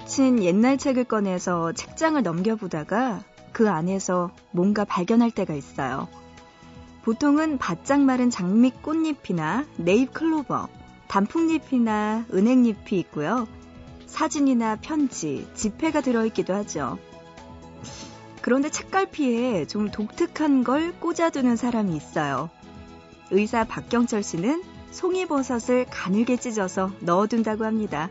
꽂힌 옛날 책을 꺼내서 책장을 넘겨보다가 그 안에서 뭔가 발견할 때가 있어요. 보통은 바짝 마른 장미 꽃잎이나 네잎 클로버, 단풍잎이나 은행잎이 있고요. 사진이나 편지, 지폐가 들어있기도 하죠. 그런데 책갈피에 좀 독특한 걸 꽂아두는 사람이 있어요. 의사 박경철 씨는 송이버섯을 가늘게 찢어서 넣어둔다고 합니다.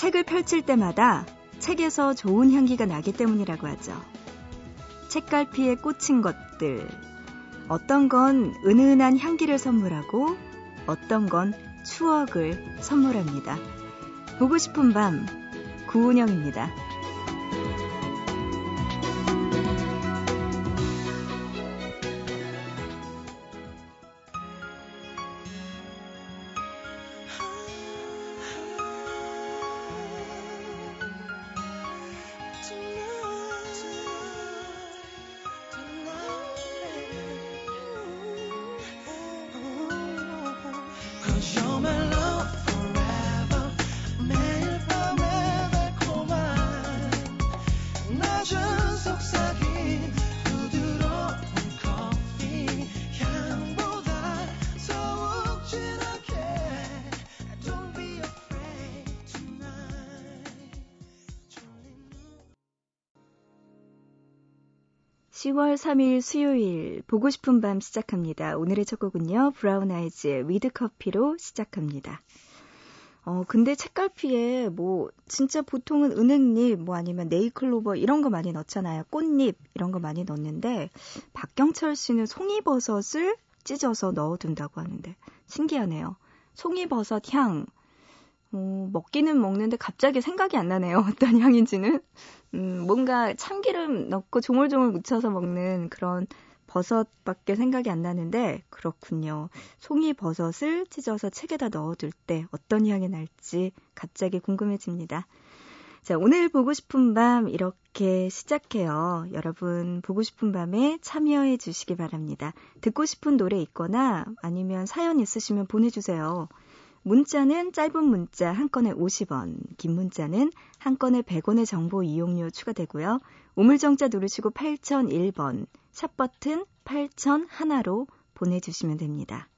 책을 펼칠 때마다 책에서 좋은 향기가 나기 때문이라고 하죠. 책갈피에 꽂힌 것들. 어떤 건 은은한 향기를 선물하고 어떤 건 추억을 선물합니다. 보고 싶은 밤, 구은영입니다. 10월 3일 수요일 보고 싶은 밤 시작합니다. 오늘의 첫 곡은요. 브라운 아이즈의 With Coffee로 시작합니다. 어, 근데 책갈피에 뭐 진짜 보통은 은행잎 뭐 아니면 네잎클로버 이런 거 많이 넣잖아요. 꽃잎 이런 거 많이 넣는데 박경철 씨는 송이버섯을 찢어서 넣어둔다고 하는데 신기하네요. 송이버섯 향 어, 먹기는 먹는데 갑자기 생각이 안 나네요. 어떤 향인지는. 음, 뭔가 참기름 넣고 조물조물 묻혀서 먹는 그런 버섯밖에 생각이 안 나는데 그렇군요. 송이 버섯을 찢어서 책에다 넣어둘 때 어떤 향이 날지 갑자기 궁금해집니다. 자, 오늘 보고 싶은 밤 이렇게 시작해요. 여러분 보고 싶은 밤에 참여해 주시기 바랍니다. 듣고 싶은 노래 있거나 아니면 사연 있으시면 보내주세요. 문자는 짧은 문자 한 건에 50원, 긴 문자는 한 건에 100원의 정보 이용료 추가되고요. 우물정자 누르시고 8001번, 샵버튼 8001로 보내주시면 됩니다.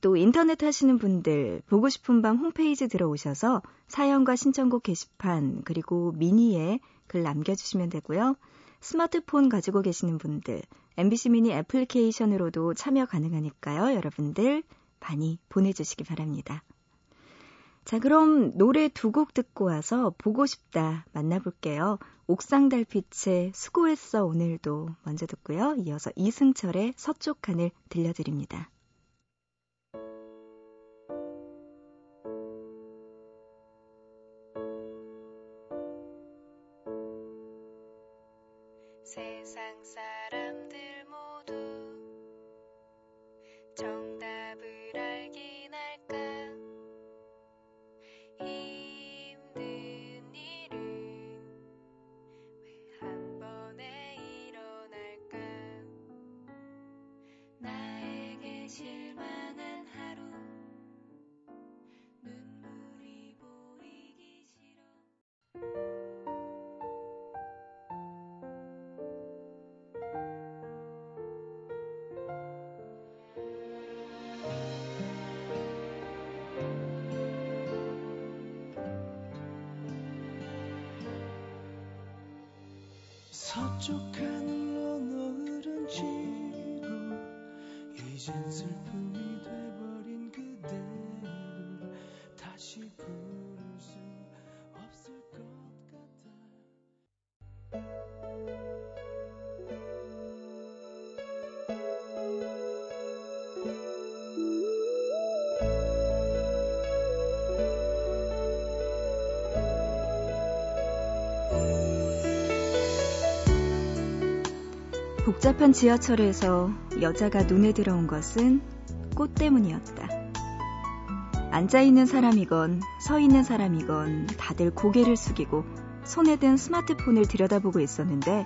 또 인터넷 하시는 분들 보고 싶은 밤 홈페이지 들어오셔서 사연과 신청곡 게시판 그리고 미니에 글 남겨주시면 되고요. 스마트폰 가지고 계시는 분들 MBC 미니 애플리케이션으로도 참여 가능하니까요. 여러분들 많이 보내주시기 바랍니다. 자, 그럼 노래 두 곡 듣고 와서 보고 싶다 만나볼게요. 옥상 달빛의 수고했어 오늘도 먼저 듣고요. 이어서 이승철의 서쪽 하늘 들려드립니다. 세상 사 서쪽 하늘로 노을은 지고 이젠 슬픔이 복잡한 지하철에서 여자가 눈에 들어온 것은 꽃 때문이었다. 앉아있는 사람이건 서 있는 사람이건 다들 고개를 숙이고 손에 든 스마트폰을 들여다보고 있었는데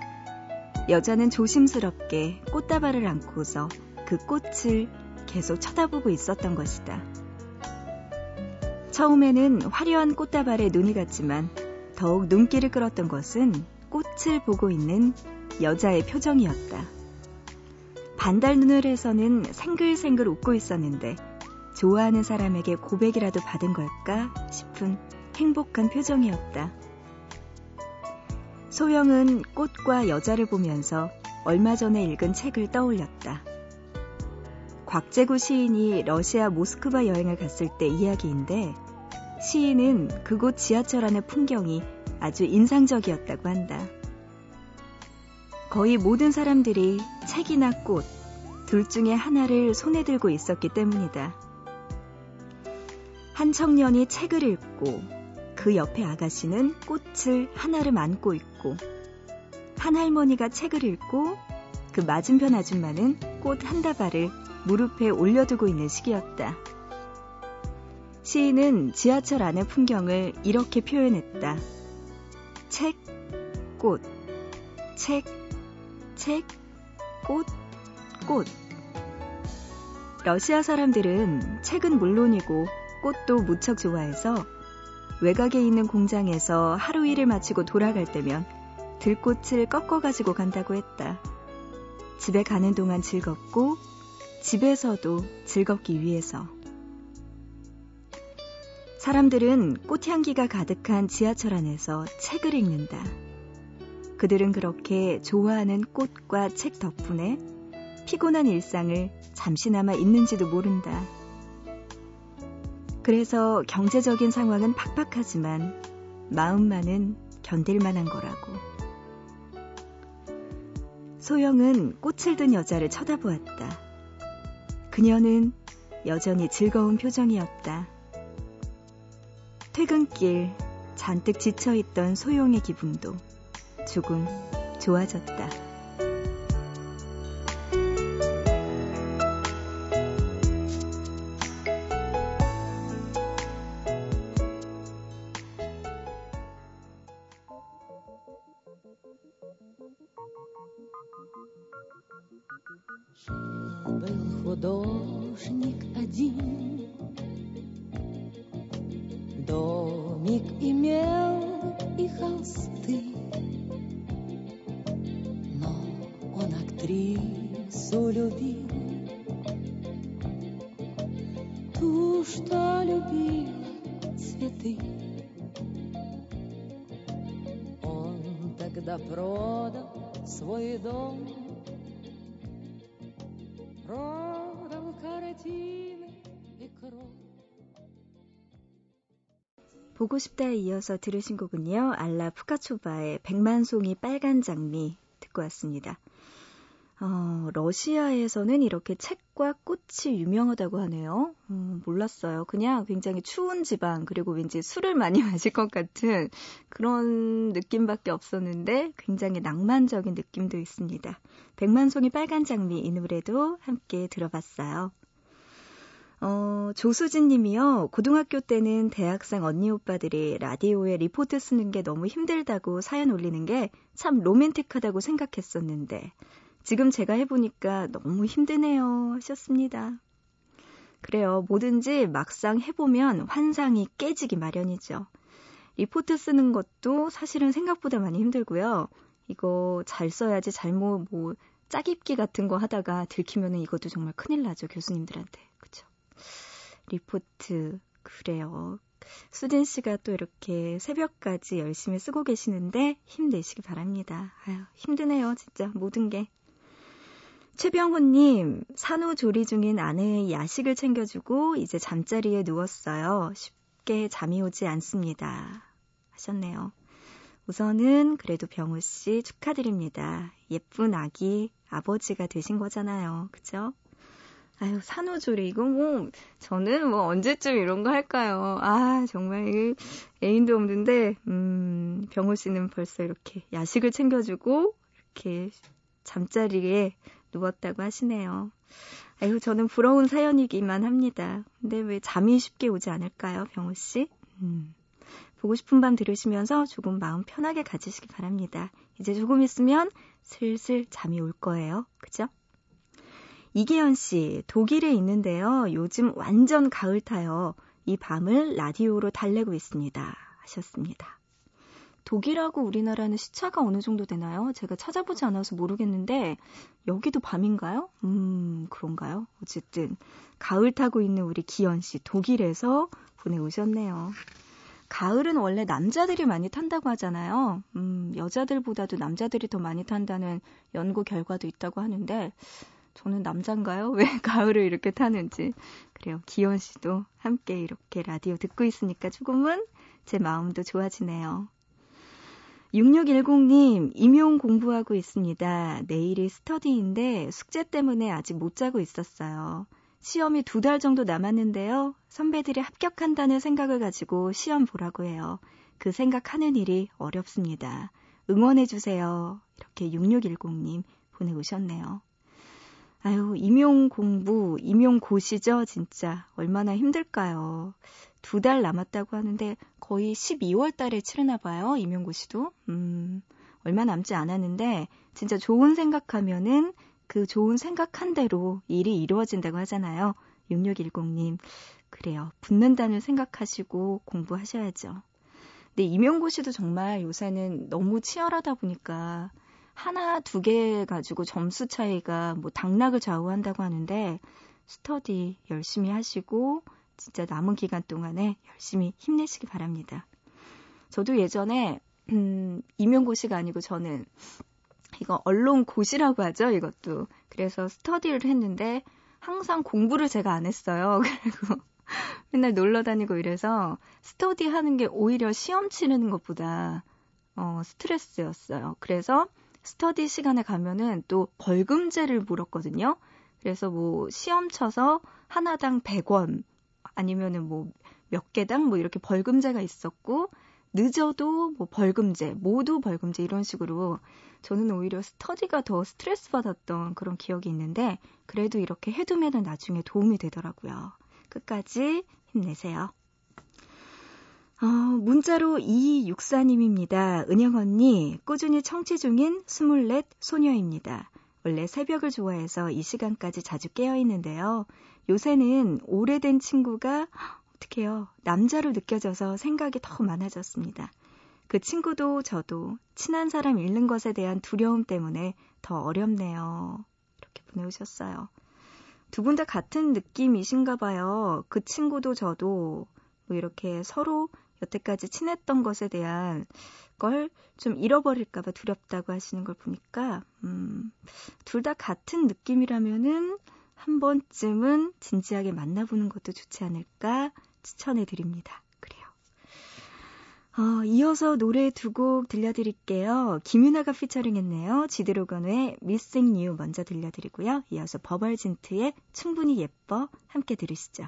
여자는 조심스럽게 꽃다발을 안고서 그 꽃을 계속 쳐다보고 있었던 것이다. 처음에는 화려한 꽃다발에 눈이 갔지만 더욱 눈길을 끌었던 것은 꽃을 보고 있는 여자의 표정이었다. 반달 눈을 해서는 생글생글 웃고 있었는데 좋아하는 사람에게 고백이라도 받은 걸까 싶은 행복한 표정이었다. 소영은 꽃과 여자를 보면서 얼마 전에 읽은 책을 떠올렸다. 곽재구 시인이 러시아 모스크바 여행을 갔을 때 이야기인데 시인은 그곳 지하철 안의 풍경이 아주 인상적이었다고 한다. 거의 모든 사람들이 책이나 꽃, 둘 중에 하나를 손에 들고 있었기 때문이다. 한 청년이 책을 읽고 그 옆에 아가씨는 꽃을 하나를 안고 있고 한 할머니가 책을 읽고 그 맞은편 아줌마는 꽃 한 다발을 무릎에 올려두고 있는 시기였다. 시인은 지하철 안의 풍경을 이렇게 표현했다. 책, 꽃, 책, 책, 꽃, 꽃. 러시아 사람들은 책은 물론이고 꽃도 무척 좋아해서 외곽에 있는 공장에서 하루 일을 마치고 돌아갈 때면 들꽃을 꺾어 가지고 간다고 했다. 집에 가는 동안 즐겁고 집에서도 즐겁기 위해서. 사람들은 꽃향기가 가득한 지하철 안에서 책을 읽는다. 그들은 그렇게 좋아하는 꽃과 책 덕분에 피곤한 일상을 잠시나마 잊는지도 모른다. 그래서 경제적인 상황은 팍팍하지만 마음만은 견딜 만한 거라고. 소영은 꽃을 든 여자를 쳐다보았다. 그녀는 여전히 즐거운 표정이었다. 퇴근길 잔뜩 지쳐있던 소영의 기분도 조금 좋아졌다. цветы. Он тогда продал свой дом 보고 싶다에 이어서 들으신 곡은요. 알라 푸카초바의 백만송이 빨간 장미 듣고 왔습니다. 어, 러시아에서는 이렇게 책과 꽃이 유명하다고 하네요. 음, 몰랐어요. 그냥 굉장히 추운 지방, 그리고 왠지 술을 많이 마실 것 같은 그런 느낌밖에 없었는데 굉장히 낭만적인 느낌도 있습니다. 백만송이 빨간 장미 이 노래도 함께 들어봤어요. 어, 조수진 님이요. 고등학교 때는 대학생 언니 오빠들이 라디오에 리포트 쓰는 게 너무 힘들다고 사연 올리는 게 참 로맨틱하다고 생각했었는데 지금 제가 해보니까 너무 힘드네요 하셨습니다. 그래요. 뭐든지 막상 해보면 환상이 깨지기 마련이죠. 리포트 쓰는 것도 사실은 생각보다 많이 힘들고요. 이거 잘 써야지 잘못 뭐 짜깁기 같은 거 하다가 들키면은 이것도 정말 큰일 나죠. 교수님들한테. 리포트 그래요. 수진 씨가 또 이렇게 새벽까지 열심히 쓰고 계시는데 힘내시기 바랍니다. 아유, 힘드네요, 진짜 모든 게. 최병훈님, 산후조리 중인 아내의 야식을 챙겨주고 이제 잠자리에 누웠어요. 쉽게 잠이 오지 않습니다. 하셨네요. 우선은 그래도 병우 씨 축하드립니다. 예쁜 아기 아버지가 되신 거잖아요. 그죠? 아유, 산후조리, 이거 뭐, 저는 뭐 언제쯤 이런 거 할까요? 아, 정말, 이 애인도 없는데, 음, 병호 씨는 벌써 이렇게 야식을 챙겨주고, 이렇게 잠자리에 누웠다고 하시네요. 아유, 저는 부러운 사연이기만 합니다. 근데 왜 잠이 쉽게 오지 않을까요, 병호 씨? 음. 보고 싶은 밤 들으시면서 조금 마음 편하게 가지시기 바랍니다. 이제 조금 있으면 슬슬 잠이 올 거예요. 그죠? 이기현 씨, 독일에 있는데요. 요즘 완전 가을 타요. 이 밤을 라디오로 달래고 있습니다. 하셨습니다. 독일하고 우리나라는 시차가 어느 정도 되나요? 제가 찾아보지 않아서 모르겠는데 여기도 밤인가요? 음, 그런가요? 어쨌든 가을 타고 있는 우리 기현 씨 독일에서 보내오셨네요. 가을은 원래 남자들이 많이 탄다고 하잖아요. 음, 여자들보다도 남자들이 더 많이 탄다는 연구 결과도 있다고 하는데 저는 남잔가요? 왜 가을을 이렇게 타는지. 그래요. 기현 씨도 함께 이렇게 라디오 듣고 있으니까 조금은 제 마음도 좋아지네요. 6610님, 임용 공부하고 있습니다. 내일이 스터디인데 숙제 때문에 아직 못 자고 있었어요. 시험이 두 달 정도 남았는데요. 선배들이 합격한다는 생각을 가지고 시험 보라고 해요. 그 생각하는 일이 어렵습니다. 응원해주세요. 이렇게 6610님 보내오셨네요. 아유, 임용 공부, 임용 고시죠, 진짜. 얼마나 힘들까요. 두 달 남았다고 하는데 거의 12월 달에 치르나 봐요, 임용 고시도. 음, 얼마 남지 않았는데 진짜 좋은 생각하면은 그 좋은 생각한 대로 일이 이루어진다고 하잖아요. 6610님. 그래요. 붙는다는 생각하시고 공부하셔야죠. 근데 임용고시도 정말 요새는 너무 치열하다 보니까 하나, 두 개 가지고 점수 차이가 뭐 당락을 좌우한다고 하는데 스터디 열심히 하시고 진짜 남은 기간 동안에 열심히 힘내시기 바랍니다. 저도 예전에 음, 임용고시가 아니고 저는 이거 언론고시라고 하죠, 이것도. 그래서 스터디를 했는데 항상 공부를 제가 안 했어요. 그리고 맨날 놀러 다니고 이래서 스터디 하는 게 오히려 시험 치르는 것보다 어, 스트레스였어요. 그래서 스터디 시간에 가면은 또 벌금제를 물었거든요. 그래서 뭐 시험 쳐서 하나당 100원 아니면은 뭐 몇 개당 뭐 이렇게 벌금제가 있었고 늦어도 뭐 벌금제, 모두 벌금제 이런 식으로 저는 오히려 스터디가 더 스트레스 받았던 그런 기억이 있는데 그래도 이렇게 해두면은 나중에 도움이 되더라고요. 끝까지 힘내세요. 어, 문자로 2264님입니다. 은영 언니, 꾸준히 청취 중인 24 소녀입니다. 원래 새벽을 좋아해서 이 시간까지 자주 깨어 있는데요. 요새는 오래된 친구가 어떡해요. 남자로 느껴져서 생각이 더 많아졌습니다. 그 친구도 저도 친한 사람 잃는 것에 대한 두려움 때문에 더 어렵네요. 이렇게 보내오셨어요. 두 분 다 같은 느낌이신가 봐요. 그 친구도 저도 뭐 이렇게 서로 여태까지 친했던 것에 대한 걸 좀 잃어버릴까봐 두렵다고 하시는 걸 보니까, 음, 둘 다 같은 느낌이라면은 한 번쯤은 진지하게 만나보는 것도 좋지 않을까 추천해 드립니다. 그래요. 어, 이어서 노래 두 곡 들려드릴게요. 김윤아가 피처링했네요. 지드로건의 Missing You 먼저 들려드리고요. 이어서 버벌진트의 충분히 예뻐 함께 들으시죠.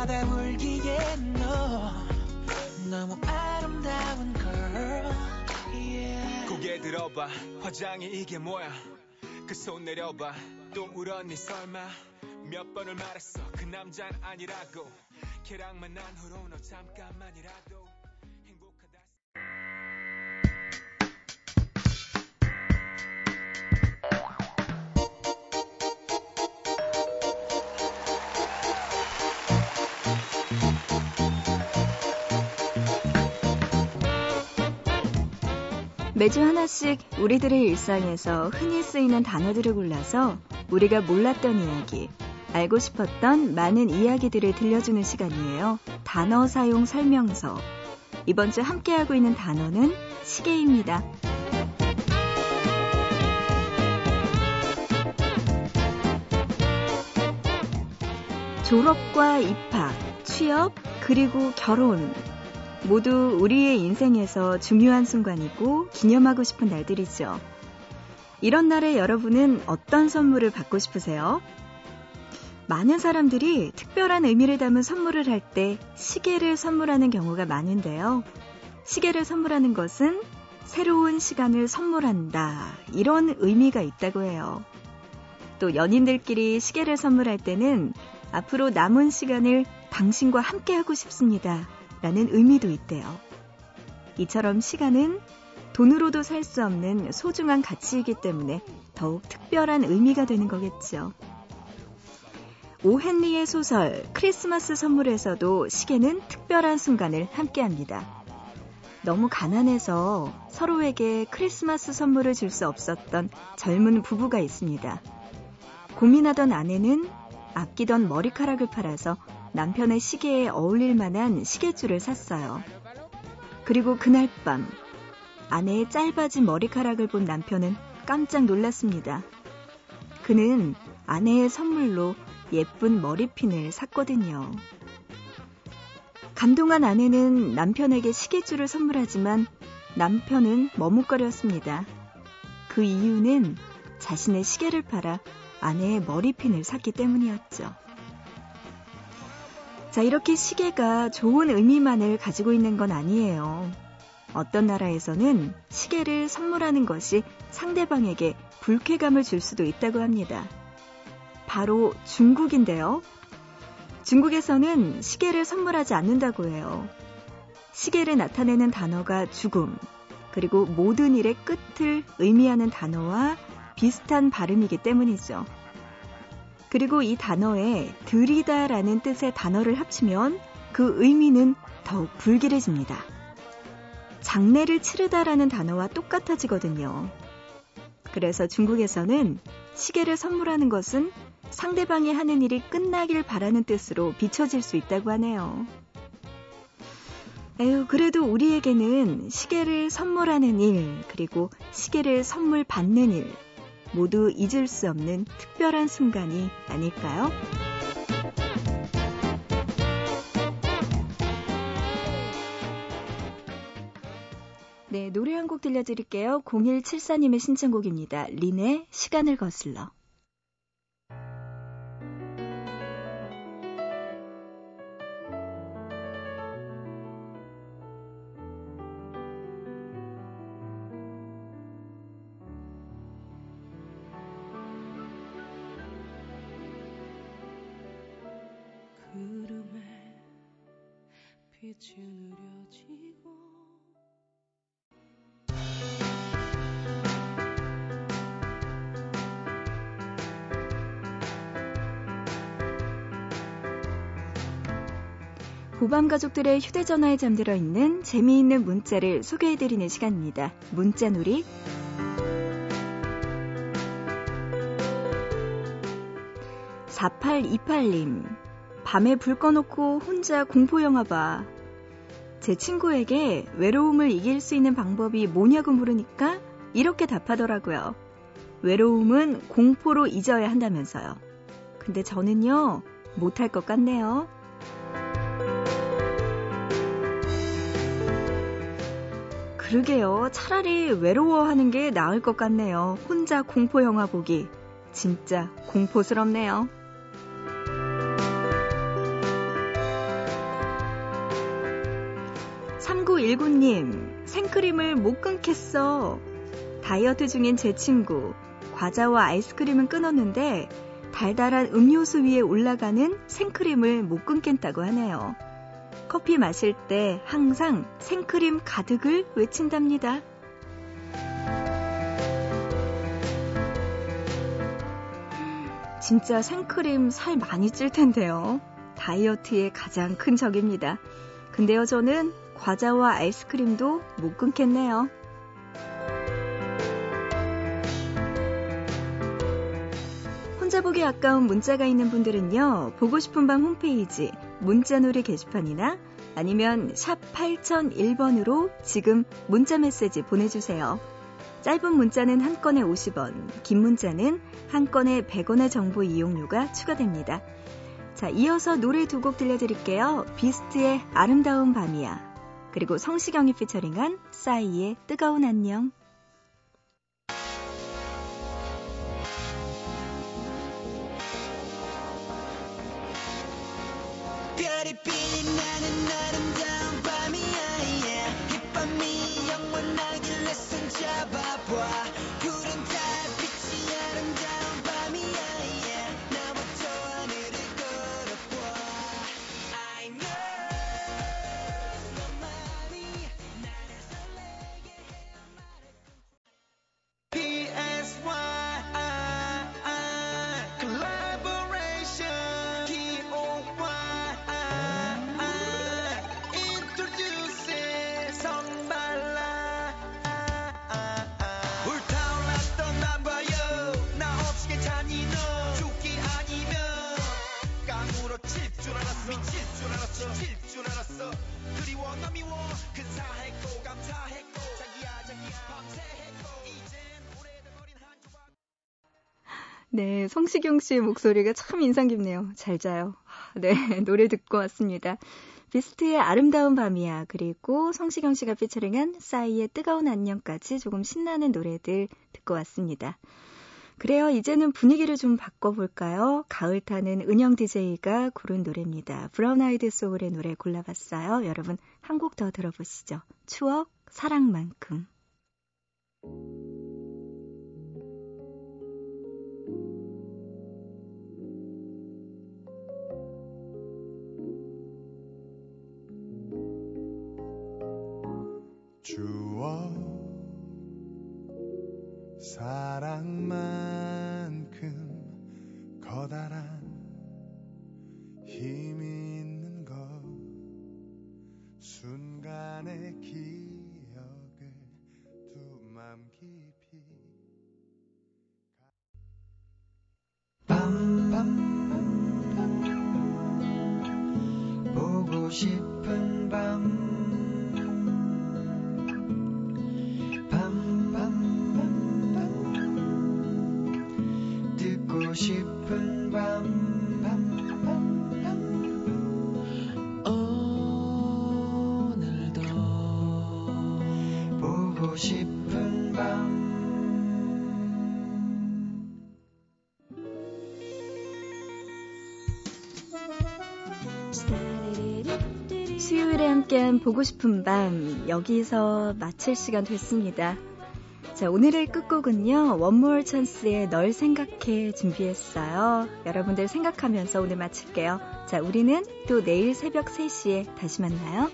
상처받아 울기에 너 너무 아름다운 girl. Yeah. 고개 들어봐. 화장이 이게 뭐야? 그 손 내려봐. 또 울었니 설마 몇 번을 말했어? 그 남자는 아니라고. 걔랑 만난 후로 너 잠깐만이라도 매주 하나씩 우리들의 일상에서 흔히 쓰이는 단어들을 골라서 우리가 몰랐던 이야기, 알고 싶었던 많은 이야기들을 들려주는 시간이에요. 단어 사용 설명서. 이번 주 함께하고 있는 단어는 시계입니다. 졸업과 입학, 취업, 그리고 결혼. 모두 우리의 인생에서 중요한 순간이고 기념하고 싶은 날들이죠. 이런 날에 여러분은 어떤 선물을 받고 싶으세요? 많은 사람들이 특별한 의미를 담은 선물을 할 때 시계를 선물하는 경우가 많은데요. 시계를 선물하는 것은 새로운 시간을 선물한다. 이런 의미가 있다고 해요. 또 연인들끼리 시계를 선물할 때는 앞으로 남은 시간을 당신과 함께 하고 싶습니다. 라는 의미도 있대요. 이처럼 시간은 돈으로도 살 수 없는 소중한 가치이기 때문에 더욱 특별한 의미가 되는 거겠죠. 오헨리의 소설 크리스마스 선물에서도 시계는 특별한 순간을 함께합니다. 너무 가난해서 서로에게 크리스마스 선물을 줄 수 없었던 젊은 부부가 있습니다. 고민하던 아내는 아끼던 머리카락을 팔아서 남편의 시계에 어울릴 만한 시계줄을 샀어요. 그리고 그날 밤 아내의 짧아진 머리카락을 본 남편은 깜짝 놀랐습니다. 그는 아내의 선물로 예쁜 머리핀을 샀거든요. 감동한 아내는 남편에게 시계줄을 선물하지만 남편은 머뭇거렸습니다. 그 이유는 자신의 시계를 팔아 아내의 머리핀을 샀기 때문이었죠. 자, 이렇게 시계가 좋은 의미만을 가지고 있는 건 아니에요. 어떤 나라에서는 시계를 선물하는 것이 상대방에게 불쾌감을 줄 수도 있다고 합니다. 바로 중국인데요. 중국에서는 시계를 선물하지 않는다고 해요. 시계를 나타내는 단어가 죽음, 그리고 모든 일의 끝을 의미하는 단어와 비슷한 발음이기 때문이죠. 그리고 이 단어에 들이다라는 뜻의 단어를 합치면 그 의미는 더욱 불길해집니다. 장례를 치르다라는 단어와 똑같아지거든요. 그래서 중국에서는 시계를 선물하는 것은 상대방이 하는 일이 끝나길 바라는 뜻으로 비춰질 수 있다고 하네요. 에휴, 그래도 우리에게는 시계를 선물하는 일, 그리고 시계를 선물 받는 일, 모두 잊을 수 없는 특별한 순간이 아닐까요? 네, 노래 한 곡 들려드릴게요. 0174님의 신청곡입니다. 린의 시간을 거슬러. 고 고밤 가족들의 휴대전화에 잠들어 있는 재미있는 문자를 소개해드리는 시간입니다. 문자놀이. 4828님, 밤에 불 꺼놓고 혼자 공포영화 봐. 제 친구에게 외로움을 이길 수 있는 방법이 뭐냐고 물으니까 이렇게 답하더라고요. 외로움은 공포로 잊어야 한다면서요. 근데 저는요, 못할 것 같네요. 그러게요. 차라리 외로워하는 게 나을 것 같네요. 혼자 공포 영화 보기. 진짜 공포스럽네요. 3919님, 생크림을 못 끊겠어. 다이어트 중인 제 친구, 과자와 아이스크림은 끊었는데 달달한 음료수 위에 올라가는 생크림을 못 끊겠다고 하네요. 커피 마실 때 항상 생크림 가득을 외친답니다. 진짜 생크림 살 많이 찔 텐데요. 다이어트의 가장 큰 적입니다. 근데요, 저는 과자와 아이스크림도 못 끊겠네요. 혼자 보기 아까운 문자가 있는 분들은요, 보고 싶은 밤 홈페이지 문자놀이 게시판이나 아니면 샵 8001번으로 지금 문자 메시지 보내주세요. 짧은 문자는 한 건에 50원, 긴 문자는 한 건에 100원의 정보 이용료가 추가됩니다. 자, 이어서 노래 두 곡 들려드릴게요. 비스트의 아름다운 밤이야. 그리고 성시경이 피처링한 싸이의 뜨거운 안녕. 성시경 씨의 목소리가 참 인상 깊네요. 잘 자요. 네, 노래 듣고 왔습니다. 비스트의 아름다운 밤이야. 그리고 성시경 씨가 피처링한 싸이의 뜨거운 안녕까지 조금 신나는 노래들 듣고 왔습니다. 그래요. 이제는 분위기를 좀 바꿔볼까요? 가을 타는 은영 DJ가 고른 노래입니다. 브라운 아이드 소울의 노래 골라봤어요. 여러분, 한 곡 더 들어보시죠. 추억, 사랑만큼. 주어 사랑만큼 커다란 힘 수요일에 함께한 보고 싶은 밤 여기서 마칠 시간 됐습니다. 자 오늘의 끝곡은요 원몰 찬스의 널 생각해 준비했어요. 여러분들 생각하면서 오늘 마칠게요. 자 우리는 또 내일 새벽 3시에 다시 만나요.